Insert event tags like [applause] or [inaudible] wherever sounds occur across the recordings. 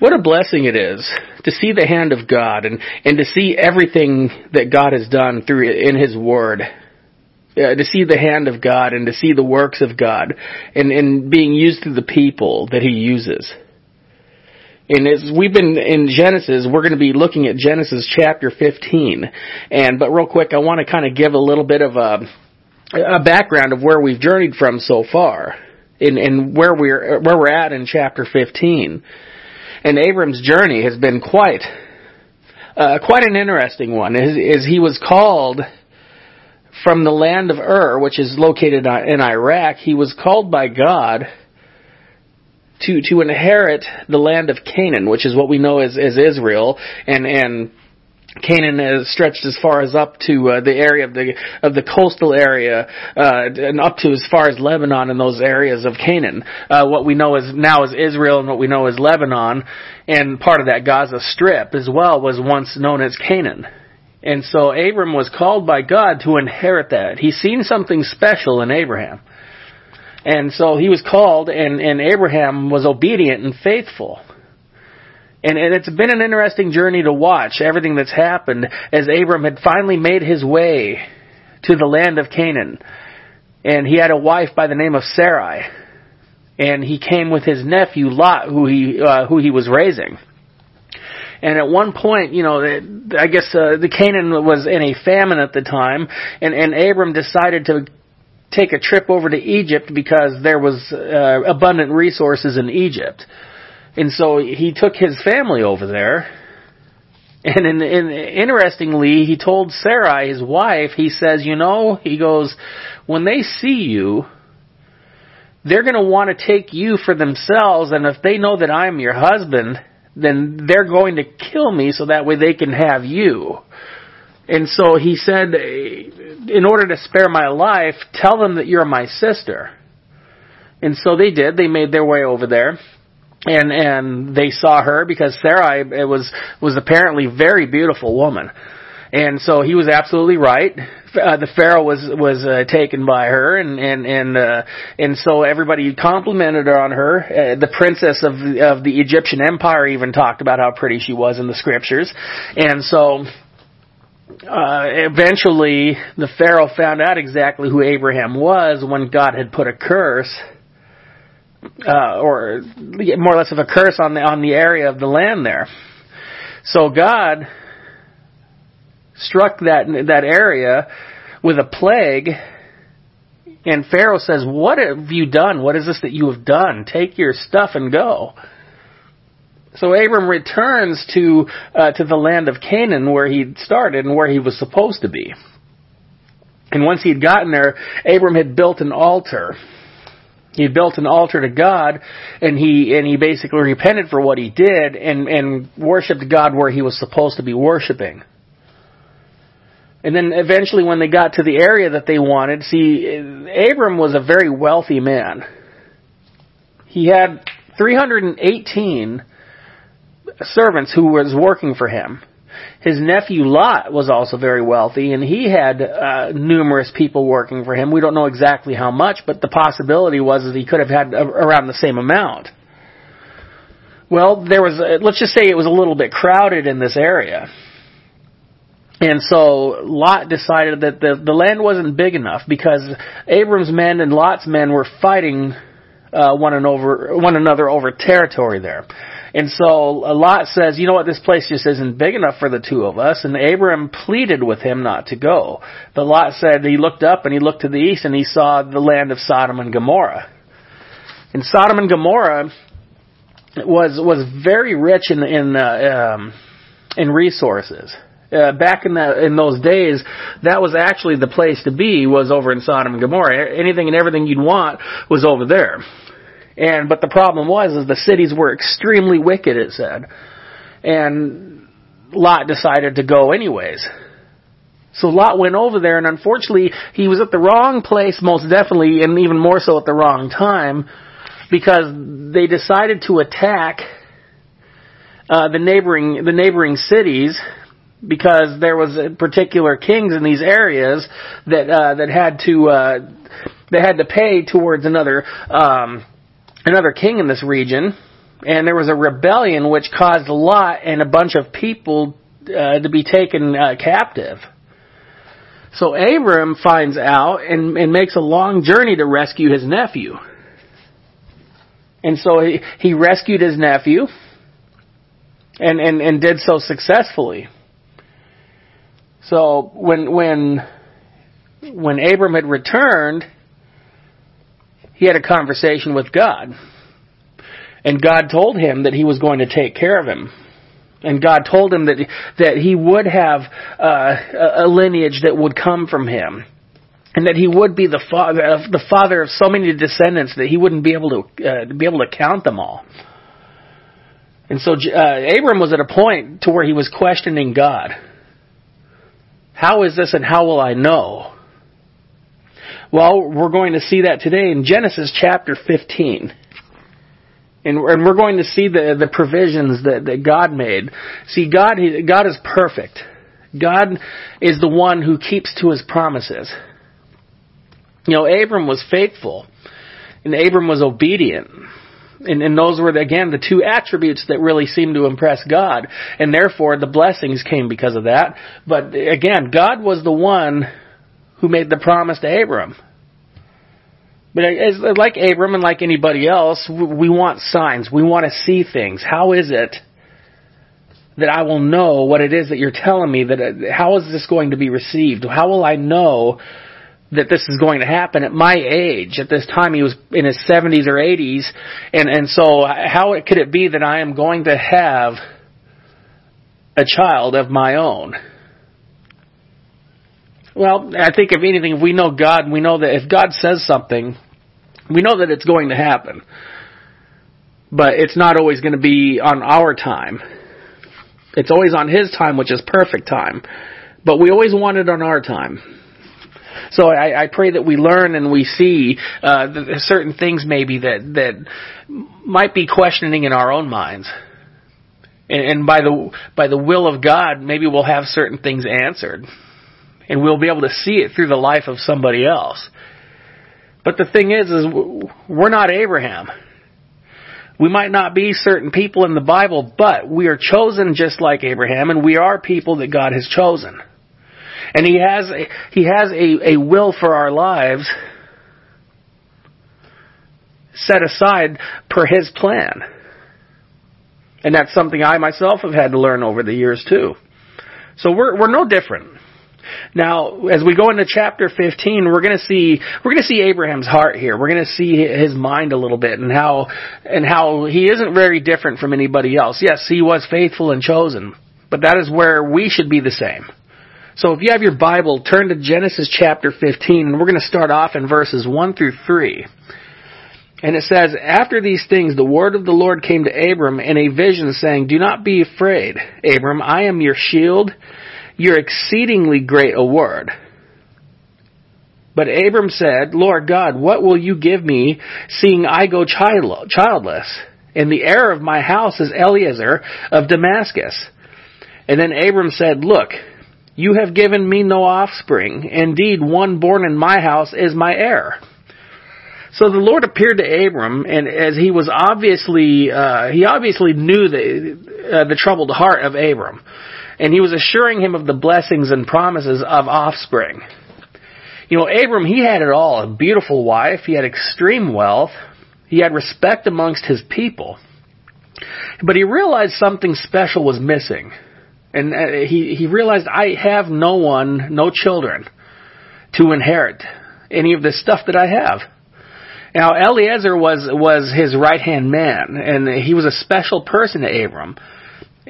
what a blessing it is to see the hand of God and, and to see everything that God has done through in His Word. Uh, to see the hand of God and to see the works of God and, and being used through the people that He uses. And as we've been in Genesis, we're going to be looking at Genesis chapter 15. And, but real quick, I want to kind of give a little bit of a, a background of where we've journeyed from so far and, and where we're, where we're at in chapter 15. And Abram's journey has been quite, uh, quite an interesting one. As he was called from the land of Ur, which is located in Iraq, he was called by God to to inherit the land of Canaan, which is what we know as as Israel, and and Canaan is stretched as far as up to uh, the area of the of the coastal area uh, and up to as far as Lebanon and those areas of Canaan. Uh, what we know is now is Israel and what we know is Lebanon, and part of that Gaza Strip as well was once known as Canaan. And so Abram was called by God to inherit that. He seen something special in Abraham. And so he was called, and, and Abraham was obedient and faithful. And, and it's been an interesting journey to watch everything that's happened as Abram had finally made his way to the land of Canaan. And he had a wife by the name of Sarai. And he came with his nephew Lot, who he, uh, who he was raising. And at one point, you know, I guess uh, the Canaan was in a famine at the time, and, and Abram decided to take a trip over to Egypt because there was uh, abundant resources in Egypt. And so he took his family over there. And in, in, interestingly, he told Sarai, his wife, he says, you know, he goes, when they see you, they're going to want to take you for themselves, and if they know that I'm your husband, then they're going to kill me so that way they can have you. And so he said, in order to spare my life, tell them that you're my sister. And so they did. They made their way over there. And, and they saw her because Sarai it was, was apparently very beautiful woman. And so he was absolutely right. Uh, the pharaoh was was uh, taken by her, and and and uh, and so everybody complimented her on her. Uh, the princess of of the Egyptian empire even talked about how pretty she was in the scriptures, and so. Uh, eventually, the Pharaoh found out exactly who Abraham was when God had put a curse, uh, or more or less of a curse on the on the area of the land there. So God struck that that area with a plague. And Pharaoh says, "What have you done? What is this that you have done? Take your stuff and go." So Abram returns to uh, to the land of Canaan where he started and where he was supposed to be. And once he had gotten there, Abram had built an altar. He built an altar to God, and he and he basically repented for what he did and and worshipped God where he was supposed to be worshiping. And then eventually when they got to the area that they wanted, see, Abram was a very wealthy man. He had 318 servants who was working for him. His nephew Lot was also very wealthy, and he had uh, numerous people working for him. We don't know exactly how much, but the possibility was that he could have had around the same amount. Well, there was, let's just say it was a little bit crowded in this area. And so Lot decided that the, the land wasn't big enough because Abram's men and Lot's men were fighting uh, one, and over, one another over territory there. And so Lot says, you know what, this place just isn't big enough for the two of us. And Abram pleaded with him not to go. But Lot said he looked up and he looked to the east and he saw the land of Sodom and Gomorrah. And Sodom and Gomorrah was was very rich in in uh, um, in resources uh, back in that in those days, that was actually the place to be was over in Sodom and Gomorrah. Anything and everything you'd want was over there. And but the problem was is the cities were extremely wicked. It said, and Lot decided to go anyways. So Lot went over there, and unfortunately, he was at the wrong place, most definitely, and even more so at the wrong time, because they decided to attack uh, the neighboring the neighboring cities because there was particular kings in these areas that uh, that had to uh, that had to pay towards another um, another king in this region and there was a rebellion which caused Lot and a bunch of people uh, to be taken uh, captive. So Abram finds out and, and makes a long journey to rescue his nephew. And so he, he rescued his nephew and, and, and did so successfully. So when when when Abram had returned, he had a conversation with God. And God told him that he was going to take care of him. And God told him that that he would have uh, a lineage that would come from him, and that he would be the father of the father of so many descendants that he wouldn't be able to uh, be able to count them all. And so uh, Abram was at a point to where he was questioning God. How is this, and how will I know? Well, we're going to see that today in Genesis chapter 15. And, we're going to see the, the provisions that, that God made. See, God, God is perfect. God is the one who keeps to his promises. You know, Abram was faithful, and Abram was obedient. And, and those were, again, the two attributes that really seemed to impress God. And therefore, the blessings came because of that. But again, God was the one who made the promise to Abram. But like Abram and like anybody else, we want signs. We want to see things. How is it that I will know what it is that you're telling me? That uh, how is this going to be received? How will I know that this is going to happen at my age? At this time, he was in his 70s or 80s, and and so how could it be that I am going to have a child of my own? Well, I think if anything, if we know God, we know that if God says something, we know that it's going to happen. But it's not always going to be on our time. It's always on His time, which is perfect time. But we always want it on our time. So I, I pray that we learn and we see uh, certain things maybe that that might be questioning in our own minds, and, and by the by the will of God, maybe we'll have certain things answered and we'll be able to see it through the life of somebody else. But the thing is, is we're not Abraham. We might not be certain people in the Bible, but we are chosen just like Abraham, and we are people that God has chosen. And He has a, He has a, a will for our lives set aside per His plan. And that's something I myself have had to learn over the years too. So we're, we're no different. Now, as we go into chapter 15, we're going to see we're going to see Abraham's heart here. We're going to see his mind a little bit and how and how he isn't very different from anybody else. Yes, he was faithful and chosen, but that is where we should be the same. So if you have your Bible, turn to Genesis chapter 15 and we're going to start off in verses 1 through 3. And it says, After these things, the word of the Lord came to Abram in a vision, saying, Do not be afraid, Abram. I am your shield your exceedingly great award. But Abram said, Lord God, what will you give me, seeing I go childless? And the heir of my house is Eliezer of Damascus. And then Abram said, Look, you have given me no offspring. Indeed, one born in my house is my heir. So the Lord appeared to Abram, and as he was obviously, uh, he obviously knew the, uh, the troubled heart of Abram and he was assuring him of the blessings and promises of offspring. You know, Abram, he had it all. A beautiful wife, he had extreme wealth, he had respect amongst his people. But he realized something special was missing. And uh, he, he realized, I have no one, no children to inherit any of the stuff that I have. Now, Eliezer was, was his right hand man, and he was a special person to Abram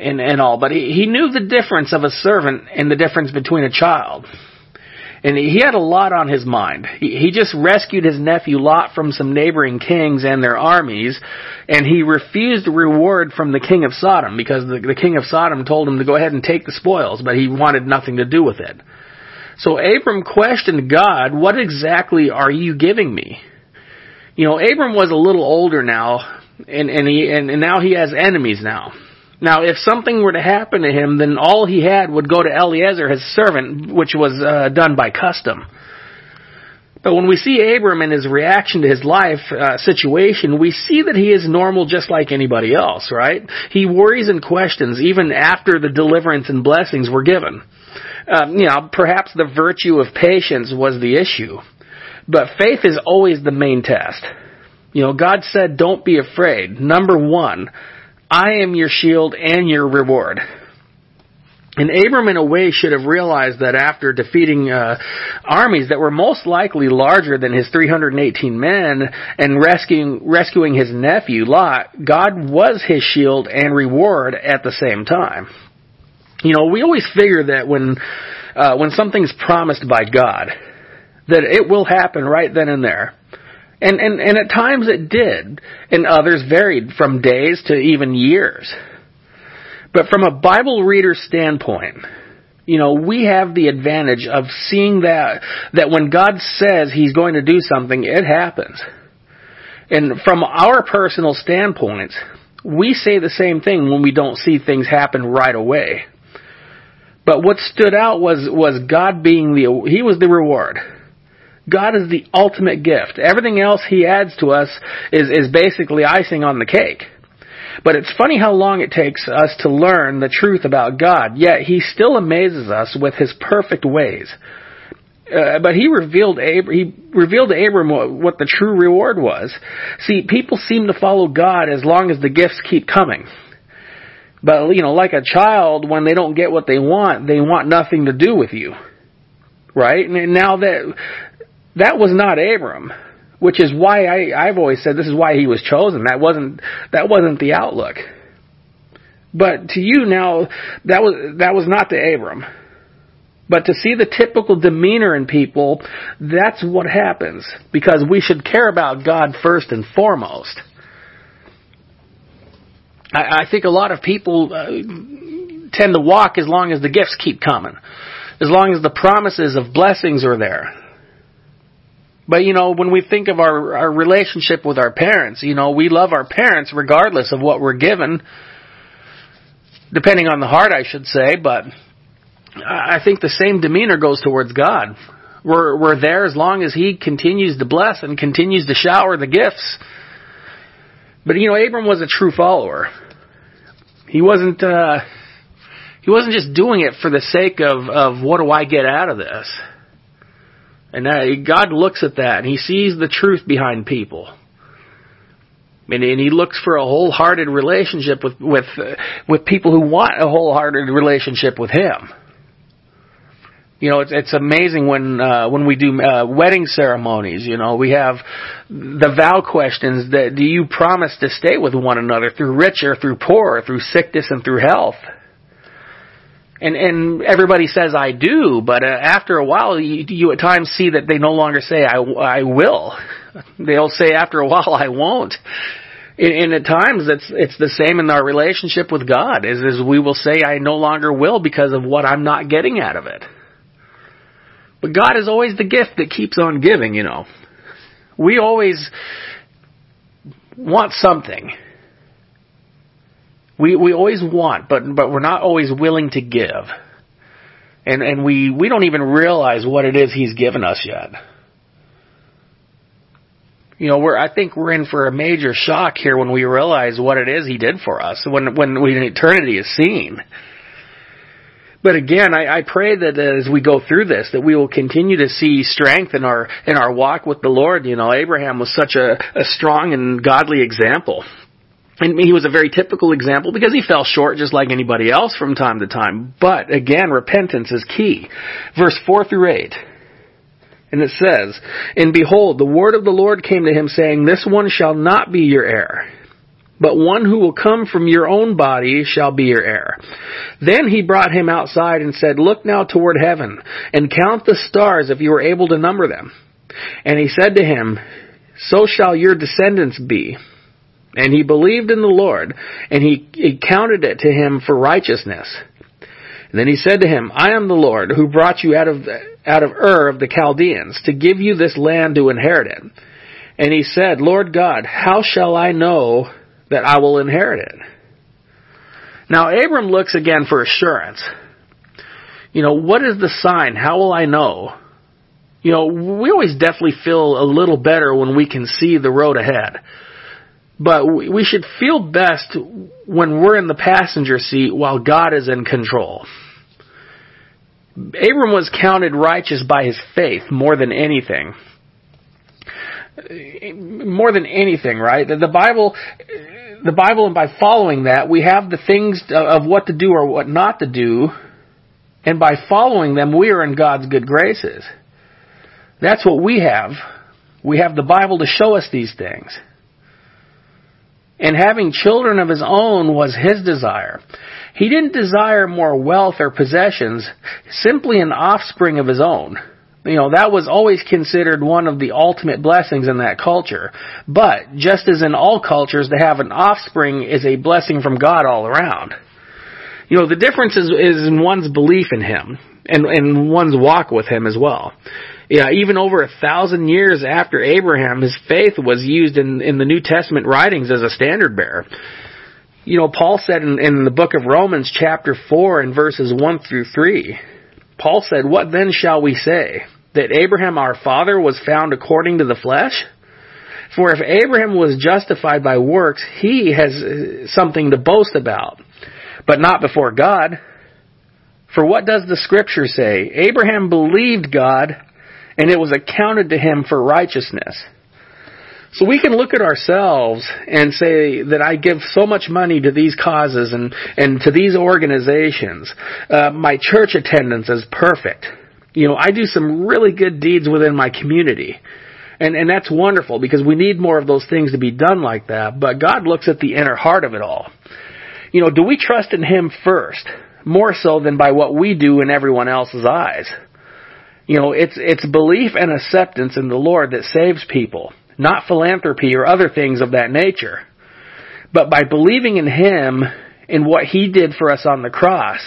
and, and all, but he, he knew the difference of a servant and the difference between a child. And he had a lot on his mind. He, he just rescued his nephew Lot from some neighboring kings and their armies, and he refused reward from the king of Sodom because the, the king of Sodom told him to go ahead and take the spoils, but he wanted nothing to do with it. So Abram questioned God, what exactly are you giving me? You know, Abram was a little older now, and, and he, and, and now he has enemies now. Now, if something were to happen to him, then all he had would go to Eliezer, his servant, which was uh, done by custom. But when we see Abram and his reaction to his life uh, situation, we see that he is normal just like anybody else, right? He worries and questions even after the deliverance and blessings were given. Um, you know, perhaps the virtue of patience was the issue. But faith is always the main test. You know, God said, don't be afraid. Number one, I am your shield and your reward. And Abram, in a way, should have realized that after defeating uh, armies that were most likely larger than his 318 men and rescuing rescuing his nephew Lot, God was his shield and reward at the same time. You know, we always figure that when uh, when something's promised by God, that it will happen right then and there. And, and, and at times it did, and others varied from days to even years. But from a Bible reader standpoint, you know, we have the advantage of seeing that, that when God says He's going to do something, it happens. And from our personal standpoint, we say the same thing when we don't see things happen right away. But what stood out was, was God being the, He was the reward. God is the ultimate gift. Everything else He adds to us is, is basically icing on the cake. But it's funny how long it takes us to learn the truth about God, yet He still amazes us with His perfect ways. Uh, but he revealed he revealed to Abram what, what the true reward was. See, people seem to follow God as long as the gifts keep coming. But you know, like a child, when they don't get what they want, they want nothing to do with you, right? And now that that was not Abram which is why I, I've always said this is why he was chosen. That wasn't that wasn't the outlook. But to you now, that was that was not to Abram. But to see the typical demeanor in people, that's what happens. Because we should care about God first and foremost. I, I think a lot of people uh, tend to walk as long as the gifts keep coming, as long as the promises of blessings are there. But you know, when we think of our, our relationship with our parents, you know, we love our parents regardless of what we're given, depending on the heart, I should say, but I think the same demeanor goes towards God. We're, we're there as long as He continues to bless and continues to shower the gifts. But you know, Abram was a true follower. He wasn't, uh, he wasn't just doing it for the sake of, of what do I get out of this. And God looks at that and He sees the truth behind people. And, and He looks for a wholehearted relationship with with uh, with people who want a wholehearted relationship with Him. You know, it's it's amazing when uh, when we do uh, wedding ceremonies. You know, we have the vow questions that do you promise to stay with one another through rich or through poor, through sickness and through health. And and everybody says I do, but uh, after a while, you, you at times see that they no longer say I I will. [laughs] They'll say after a while I won't. And, and at times it's it's the same in our relationship with God. Is is we will say I no longer will because of what I'm not getting out of it. But God is always the gift that keeps on giving. You know, we always want something we we always want, but but we're not always willing to give. And and we we don't even realize what it is he's given us yet. You know, we're I think we're in for a major shock here when we realize what it is he did for us when when when eternity is seen. But again, I, I pray that as we go through this, that we will continue to see strength in our in our walk with the Lord. You know, Abraham was such a, a strong and godly example. And he was a very typical example because he fell short just like anybody else from time to time. But again, repentance is key. Verse 4 through 8. And it says, And behold, the word of the Lord came to him saying, This one shall not be your heir, but one who will come from your own body shall be your heir. Then he brought him outside and said, Look now toward heaven, and count the stars if you are able to number them. And he said to him, So shall your descendants be. And he believed in the Lord, and he, he counted it to him for righteousness. And then he said to him, I am the Lord who brought you out of, out of Ur of the Chaldeans to give you this land to inherit it. And he said, Lord God, how shall I know that I will inherit it? Now Abram looks again for assurance. You know, what is the sign? How will I know You know, we always definitely feel a little better when we can see the road ahead. But we should feel best when we're in the passenger seat while God is in control. Abram was counted righteous by his faith more than anything. More than anything, right? The Bible, the Bible, and by following that, we have the things of what to do or what not to do, and by following them, we are in God's good graces. That's what we have. We have the Bible to show us these things. And having children of his own was his desire. He didn't desire more wealth or possessions, simply an offspring of his own. You know, that was always considered one of the ultimate blessings in that culture. But, just as in all cultures, to have an offspring is a blessing from God all around. You know, the difference is, is in one's belief in Him, and, and one's walk with Him as well. Yeah, even over a thousand years after Abraham, his faith was used in, in the New Testament writings as a standard bearer. You know, Paul said in, in the book of Romans chapter 4 and verses 1 through 3, Paul said, What then shall we say? That Abraham our father was found according to the flesh? For if Abraham was justified by works, he has uh, something to boast about, but not before God. For what does the scripture say? Abraham believed God, and it was accounted to him for righteousness. So we can look at ourselves and say that I give so much money to these causes and, and to these organizations. Uh, my church attendance is perfect. You know, I do some really good deeds within my community. And, and that's wonderful because we need more of those things to be done like that. But God looks at the inner heart of it all. You know, do we trust in Him first? More so than by what we do in everyone else's eyes. You know, it's, it's belief and acceptance in the Lord that saves people, not philanthropy or other things of that nature. But by believing in Him, in what He did for us on the cross,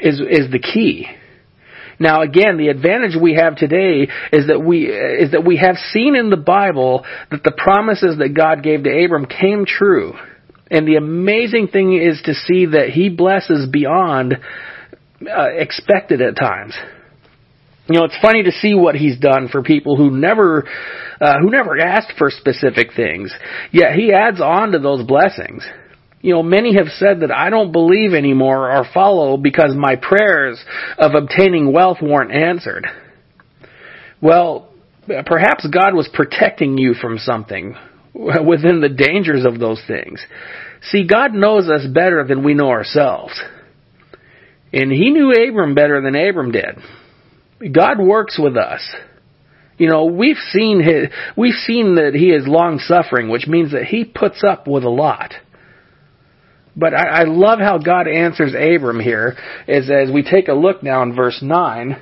is, is the key. Now again, the advantage we have today is that we, is that we have seen in the Bible that the promises that God gave to Abram came true. And the amazing thing is to see that He blesses beyond uh, expected at times. You know, it's funny to see what he's done for people who never, uh, who never asked for specific things. Yet he adds on to those blessings. You know, many have said that I don't believe anymore or follow because my prayers of obtaining wealth weren't answered. Well, perhaps God was protecting you from something [laughs] within the dangers of those things. See, God knows us better than we know ourselves. And He knew Abram better than Abram did. God works with us. You know, we've seen his, we've seen that he is long suffering, which means that he puts up with a lot. But I, I love how God answers Abram here, as as we take a look now in verse nine,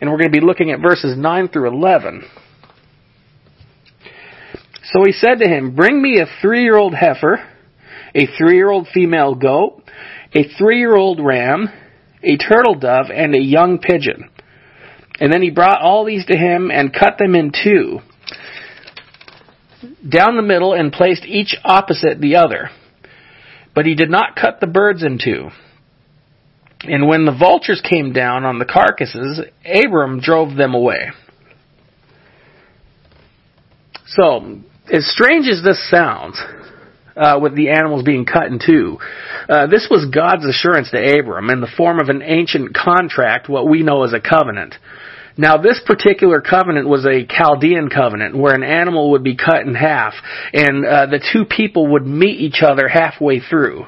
and we're going to be looking at verses nine through eleven. So he said to him, Bring me a three year old heifer, a three year old female goat, a three year old ram, a turtle dove, and a young pigeon. And then he brought all these to him and cut them in two, down the middle, and placed each opposite the other. But he did not cut the birds in two. And when the vultures came down on the carcasses, Abram drove them away. So, as strange as this sounds, uh, with the animals being cut in two. Uh, this was God's assurance to Abram in the form of an ancient contract, what we know as a covenant. Now, this particular covenant was a Chaldean covenant where an animal would be cut in half, and uh, the two people would meet each other halfway through.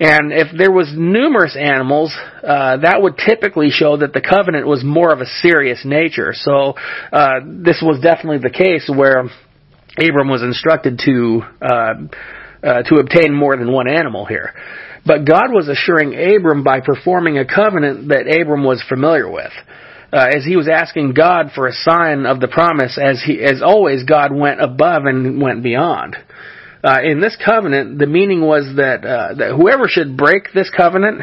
And if there was numerous animals, uh, that would typically show that the covenant was more of a serious nature. So uh, this was definitely the case where Abram was instructed to uh, to obtain more than one animal here. But God was assuring Abram by performing a covenant that Abram was familiar with uh, as he was asking God for a sign of the promise, as he, as always, God went above and went beyond. Uh, in this covenant, the meaning was that uh, that whoever should break this covenant,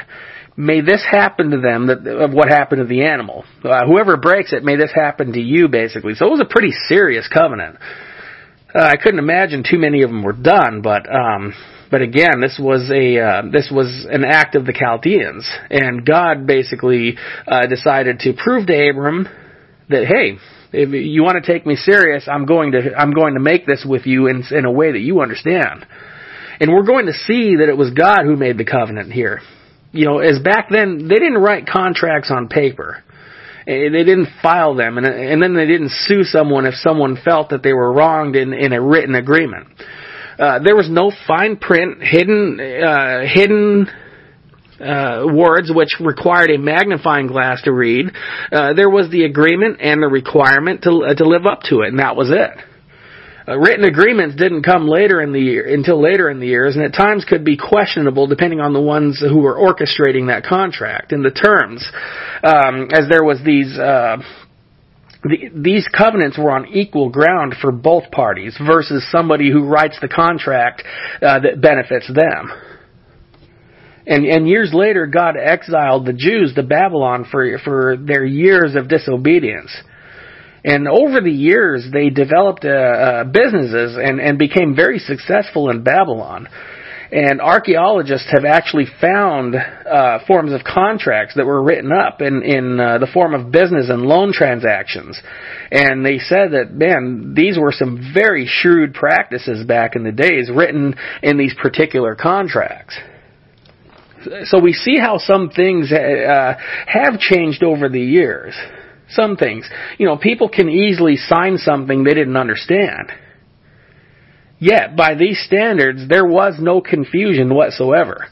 may this happen to them that of what happened to the animal. Uh, whoever breaks it, may this happen to you, basically. So it was a pretty serious covenant. Uh, I couldn't imagine too many of them were done, but um, but again, this was a uh, this was an act of the Chaldeans, and God basically uh, decided to prove to Abram that hey, if you want to take me serious, I'm going to I'm going to make this with you in in a way that you understand. And we're going to see that it was God who made the covenant here. You know, as back then they didn't write contracts on paper. They didn't file them, and, and then they didn't sue someone if someone felt that they were wronged in, in a written agreement. Uh, there was no fine print, hidden, uh, hidden uh, words which required a magnifying glass to read. Uh, there was the agreement and the requirement to uh, to live up to it, and that was it. Uh, written agreements didn't come later in the year until later in the years, and at times could be questionable depending on the ones who were orchestrating that contract and the terms, um, as there was these. Uh, the, these covenants were on equal ground for both parties versus somebody who writes the contract uh, that benefits them. And, and years later, God exiled the Jews to Babylon for, for their years of disobedience. And over the years, they developed uh, uh, businesses and, and became very successful in Babylon. And archaeologists have actually found uh, forms of contracts that were written up in, in uh, the form of business and loan transactions. And they said that, man, these were some very shrewd practices back in the days written in these particular contracts so we see how some things uh, have changed over the years. Some things, you know, people can easily sign something they didn't understand. Yet, by these standards, there was no confusion whatsoever.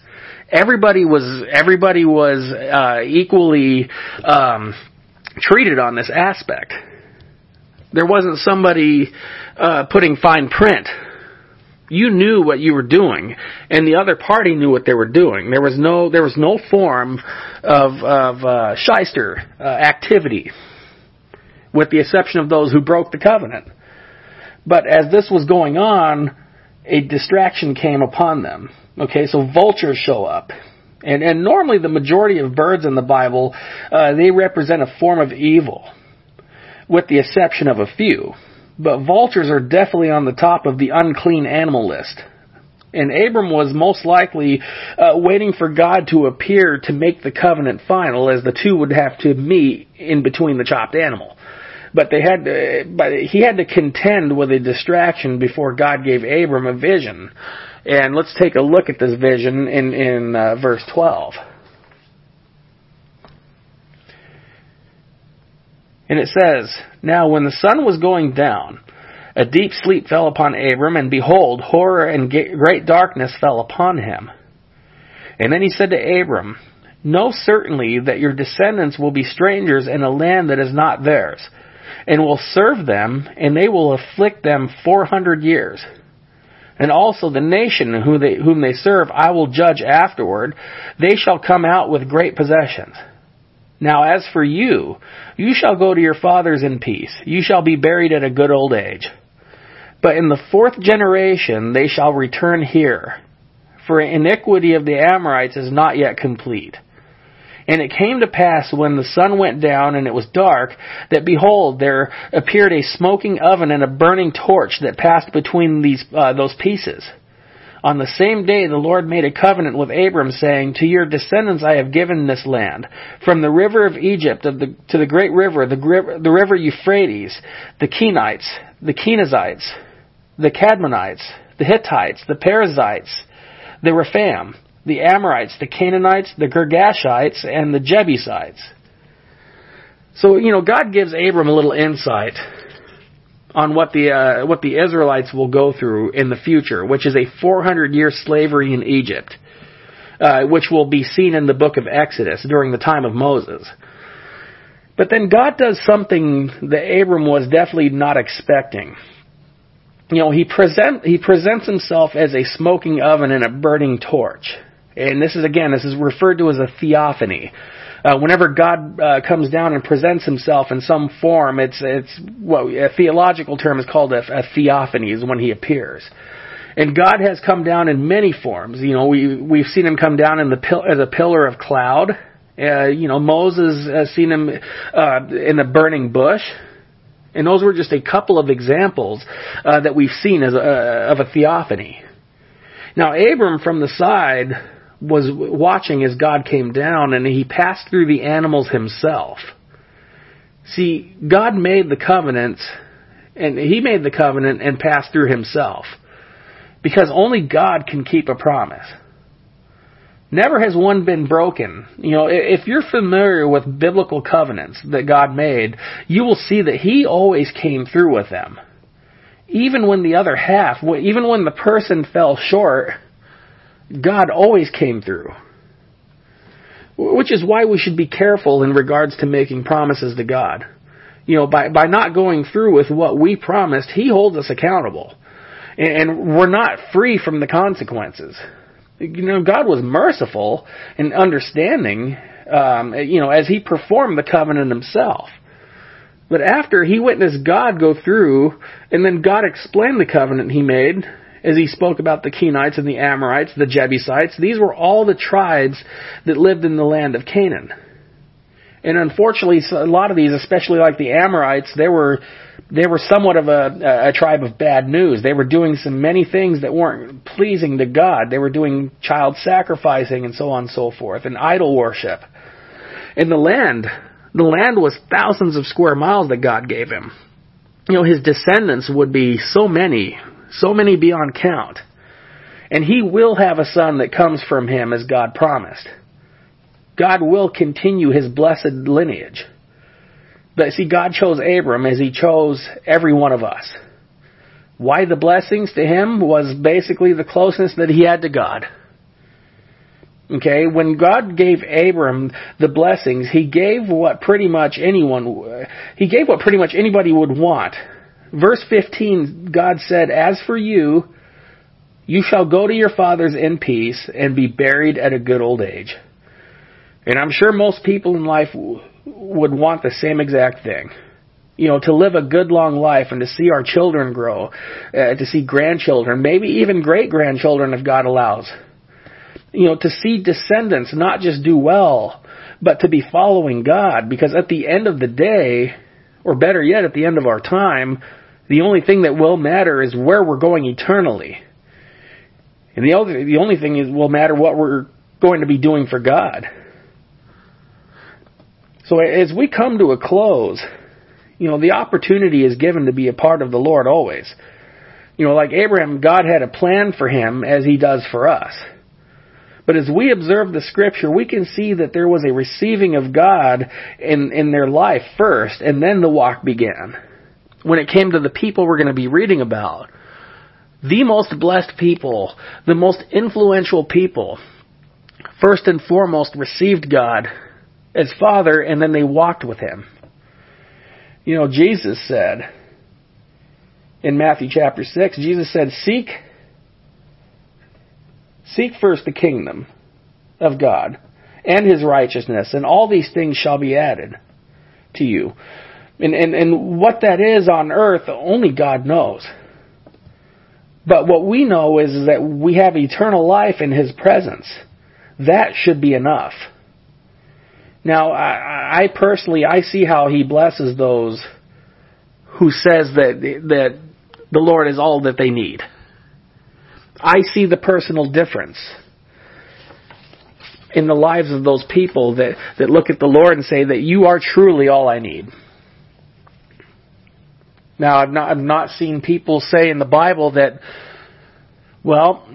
Everybody was everybody was uh, equally um, treated on this aspect. There wasn't somebody uh, putting fine print you knew what you were doing, and the other party knew what they were doing. There was no there was no form of of uh, shyster uh, activity, with the exception of those who broke the covenant. But as this was going on, a distraction came upon them. Okay, so vultures show up. And, and normally the majority of birds in the Bible, uh, they represent a form of evil, with the exception of a few. But vultures are definitely on the top of the unclean animal list. And Abram was most likely uh, waiting for God to appear to make the covenant final, as the two would have to meet in between the chopped animal. But they had to, but he had to contend with a distraction before God gave Abram a vision. And let's take a look at this vision in in uh, verse 12. And it says, Now when the sun was going down, a deep sleep fell upon Abram, and behold, horror and great darkness fell upon him. And then he said to Abram, Know certainly that your descendants will be strangers in a land that is not theirs, and will serve them, and they will afflict them four hundred years. And also the nation whom they, whom they serve I will judge afterward. They shall come out with great possessions. Now as for you, you shall go to your fathers in peace. You shall be buried at a good old age. But in the fourth generation they shall return here, for iniquity of the Amorites is not yet complete. And it came to pass when the sun went down and it was dark, that behold, there appeared a smoking oven and a burning torch that passed between these uh, those pieces. On the same day the Lord made a covenant with Abram, saying, To your descendants I have given this land, from the river of Egypt the, to the great river, the, the river Euphrates, the Kenites, the Kenizzites, the Cadmonites, the Hittites, the Perizzites, the Rephaim, the Amorites, the Canaanites, the Girgashites, and the Jebusites. So, you know, God gives Abram a little insight on what the uh, what the Israelites will go through in the future, which is a 400 year slavery in Egypt, uh, which will be seen in the book of Exodus during the time of Moses. But then God does something that Abram was definitely not expecting. You know, he present he presents himself as a smoking oven and a burning torch. And this is again, this is referred to as a theophany. Uh, whenever God uh, comes down and presents Himself in some form, it's it's what a theological term is called a, a theophany, is when He appears. And God has come down in many forms. You know, we we've seen Him come down in the pil- as a pillar of cloud. Uh, you know, Moses has seen Him uh, in the burning bush. And those were just a couple of examples uh, that we've seen as a, of a theophany. Now, Abram from the side was watching as God came down and he passed through the animals himself. See, God made the covenants, and He made the covenant and passed through Himself. Because only God can keep a promise. Never has one been broken. You know, if you're familiar with biblical covenants that God made, you will see that He always came through with them. Even when the other half, even when the person fell short, God always came through. Which is why we should be careful in regards to making promises to God. You know, by, by not going through with what we promised, He holds us accountable. And, and we're not free from the consequences. You know, God was merciful and understanding, um, you know, as He performed the covenant Himself. But after He witnessed God go through, and then God explained the covenant He made, as he spoke about the Kenites and the Amorites, the Jebusites. These were all the tribes that lived in the land of Canaan. And unfortunately, a lot of these, especially like the Amorites, they were they were somewhat of a, a tribe of bad news. They were doing some many things that weren't pleasing to God. They were doing child sacrificing and so on and so forth, and idol worship. And the land, the land was thousands of square miles that God gave him. You know, his descendants would be so many, so many beyond count. And he will have a son that comes from him as God promised. God will continue his blessed lineage. But see, God chose Abram as he chose every one of us. Why the blessings to him was basically the closeness that he had to God. Okay, when God gave Abram the blessings, he gave what pretty much anyone, he gave what pretty much anybody would want. Verse 15, God said, As for you, you shall go to your fathers in peace and be buried at a good old age. And I'm sure most people in life would want the same exact thing. You know, to live a good long life and to see our children grow, uh, to see grandchildren, maybe even great grandchildren if God allows. You know, to see descendants not just do well, but to be following God. Because at the end of the day, or better yet, at the end of our time, the only thing that will matter is where we're going eternally. And the only, the only thing is will matter what we're going to be doing for God. So as we come to a close, you know, the opportunity is given to be a part of the Lord always. You know, like Abraham, God had a plan for him as he does for us. But as we observe the scripture, we can see that there was a receiving of God in, in their life first, and then the walk began. When it came to the people we're going to be reading about, the most blessed people, the most influential people, first and foremost received God as Father, and then they walked with Him. You know, Jesus said in Matthew chapter 6, Jesus said, Seek, seek first the kingdom of God and His righteousness, and all these things shall be added to you. And, and, and what that is on earth, only God knows. But what we know is, is that we have eternal life in His presence. That should be enough. Now, I, I personally, I see how he blesses those who says that, that the Lord is all that they need. I see the personal difference in the lives of those people that, that look at the Lord and say that you are truly all I need. Now, I've not, I've not seen people say in the Bible that, well,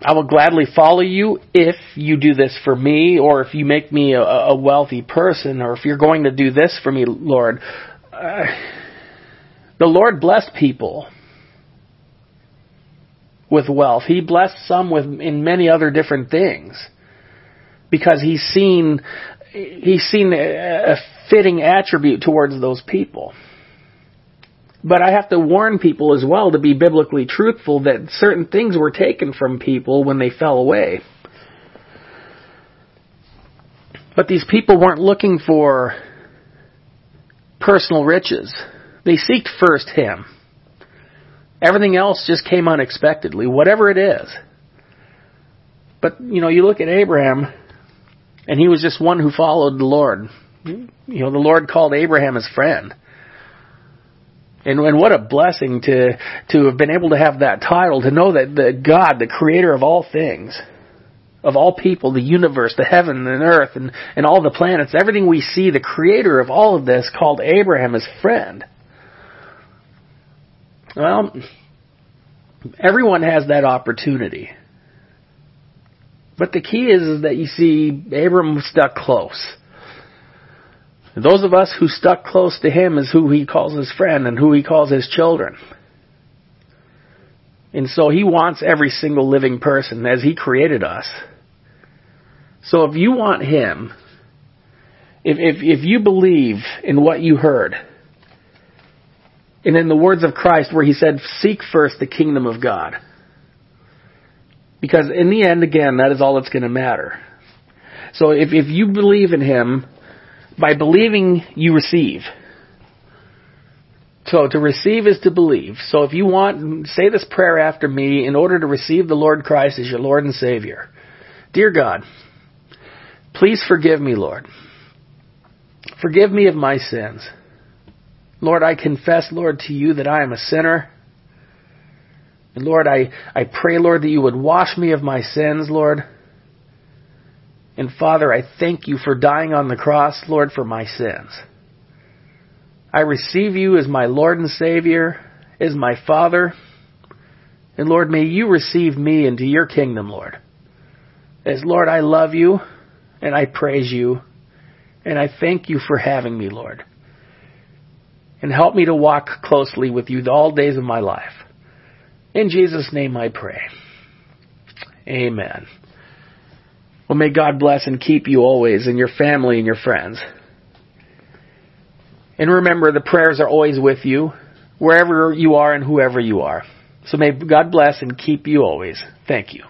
I will gladly follow you if you do this for me, or if you make me a, a wealthy person, or if you're going to do this for me, Lord. Uh, the Lord blessed people with wealth. He blessed some with in many other different things because he's seen he's seen a, fitting attribute towards those people. But I have to warn people as well to be biblically truthful that certain things were taken from people when they fell away. But these people weren't looking for personal riches. They seeked first Him. Everything else just came unexpectedly, whatever it is. But, you know, you look at Abraham, and he was just one who followed the Lord. You know, the Lord called Abraham his friend. And, and what a blessing to, to have been able to have that title, to know that the God, the creator of all things, of all people, the universe, the heaven and earth, and, and all the planets, everything we see, the creator of all of this called Abraham his friend. Well, everyone has that opportunity. But the key is, is that you see Abram stuck close. those of us who stuck close to him is who he calls his friend and who he calls his children. And so he wants every single living person as he created us. So if you want him, if, if, if you believe in what you heard, and in the words of Christ where he said, seek first the kingdom of God. Because in the end, again, that is all that's going to matter. So if, if you believe in him, by believing you receive. So to receive is to believe. So if you want, say this prayer after me in order to receive the Lord Christ as your Lord and Savior. Dear God, please forgive me, Lord. Forgive me of my sins. Lord, I confess, Lord, to you that I am a sinner. And Lord, I, I pray, Lord, that you would wash me of my sins, Lord. And Father, I thank you for dying on the cross, Lord, for my sins. I receive you as my Lord and Savior, as my Father. And Lord, may you receive me into your kingdom, Lord. As Lord, I love you and I praise you and I thank you for having me, Lord. And help me to walk closely with you all days of my life. In Jesus' name I pray. Amen. Well, may God bless and keep you always and your family and your friends. And remember, the prayers are always with you, wherever you are and whoever you are. So may God bless and keep you always. Thank you.